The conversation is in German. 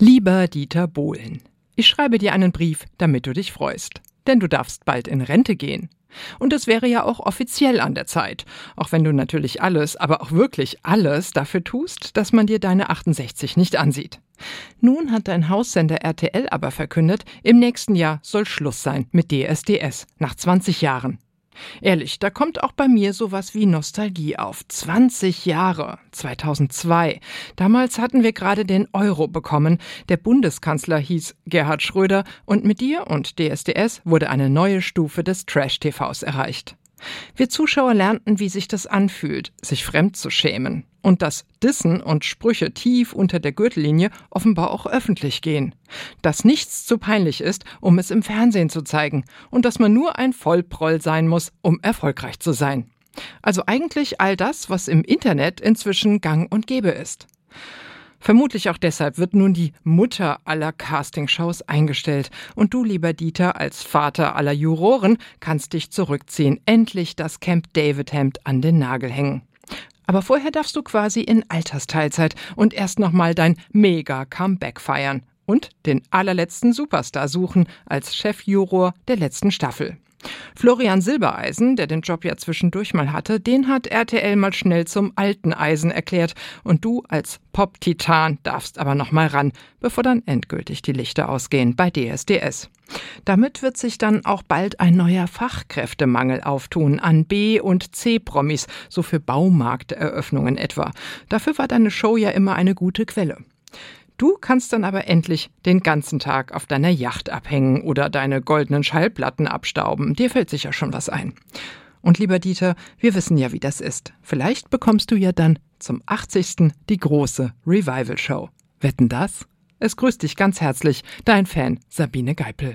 Lieber Dieter Bohlen, ich schreibe dir einen Brief, damit du dich freust. Denn du darfst bald in Rente gehen. Und es wäre ja auch offiziell an der Zeit, auch wenn du natürlich alles, aber auch wirklich alles dafür tust, dass man dir deine 68 nicht ansieht. Nun hat dein Haussender RTL aber verkündet, im nächsten Jahr soll Schluss sein mit DSDS, nach 20 Jahren. Ehrlich, da kommt auch bei mir sowas wie Nostalgie auf. 20 Jahre, 2002. Damals hatten wir gerade den Euro bekommen. Der Bundeskanzler hieß Gerhard Schröder und mit dir und DSDS wurde eine neue Stufe des Trash-TVs erreicht. Wir Zuschauer lernten, wie sich das anfühlt, sich fremd zu schämen. Und dass Dissen und Sprüche tief unter der Gürtellinie offenbar auch öffentlich gehen. Dass nichts zu peinlich ist, um es im Fernsehen zu zeigen. Und dass man nur ein Vollproll sein muss, um erfolgreich zu sein. Also eigentlich all das, was im Internet inzwischen gang und gäbe ist. Vermutlich auch deshalb wird nun die Mutter aller Castingshows eingestellt. Und du, lieber Dieter, als Vater aller Juroren, kannst dich zurückziehen, endlich das Camp David Hemd an den Nagel hängen. Aber vorher darfst du quasi in Altersteilzeit und erst nochmal dein Mega-Comeback feiern und den allerletzten Superstar suchen als Chefjuror der letzten Staffel. Florian Silbereisen, der den Job ja zwischendurch mal hatte, den hat RTL mal schnell zum alten Eisen erklärt und du als Pop-Titan darfst aber noch mal ran, bevor dann endgültig die Lichter ausgehen bei DSDS. Damit wird sich dann auch bald ein neuer Fachkräftemangel auftun an B- und C-Promis, so für Baumarkteröffnungen etwa. Dafür war deine Show ja immer eine gute Quelle. Du kannst dann aber endlich den ganzen Tag auf deiner Yacht abhängen oder deine goldenen Schallplatten abstauben. Dir fällt sicher schon was ein. Und lieber Dieter, wir wissen ja, wie das ist. Vielleicht bekommst du ja dann zum 80. die große Revival Show. Wetten das? Es grüßt dich ganz herzlich, dein Fan Sabine Geipel.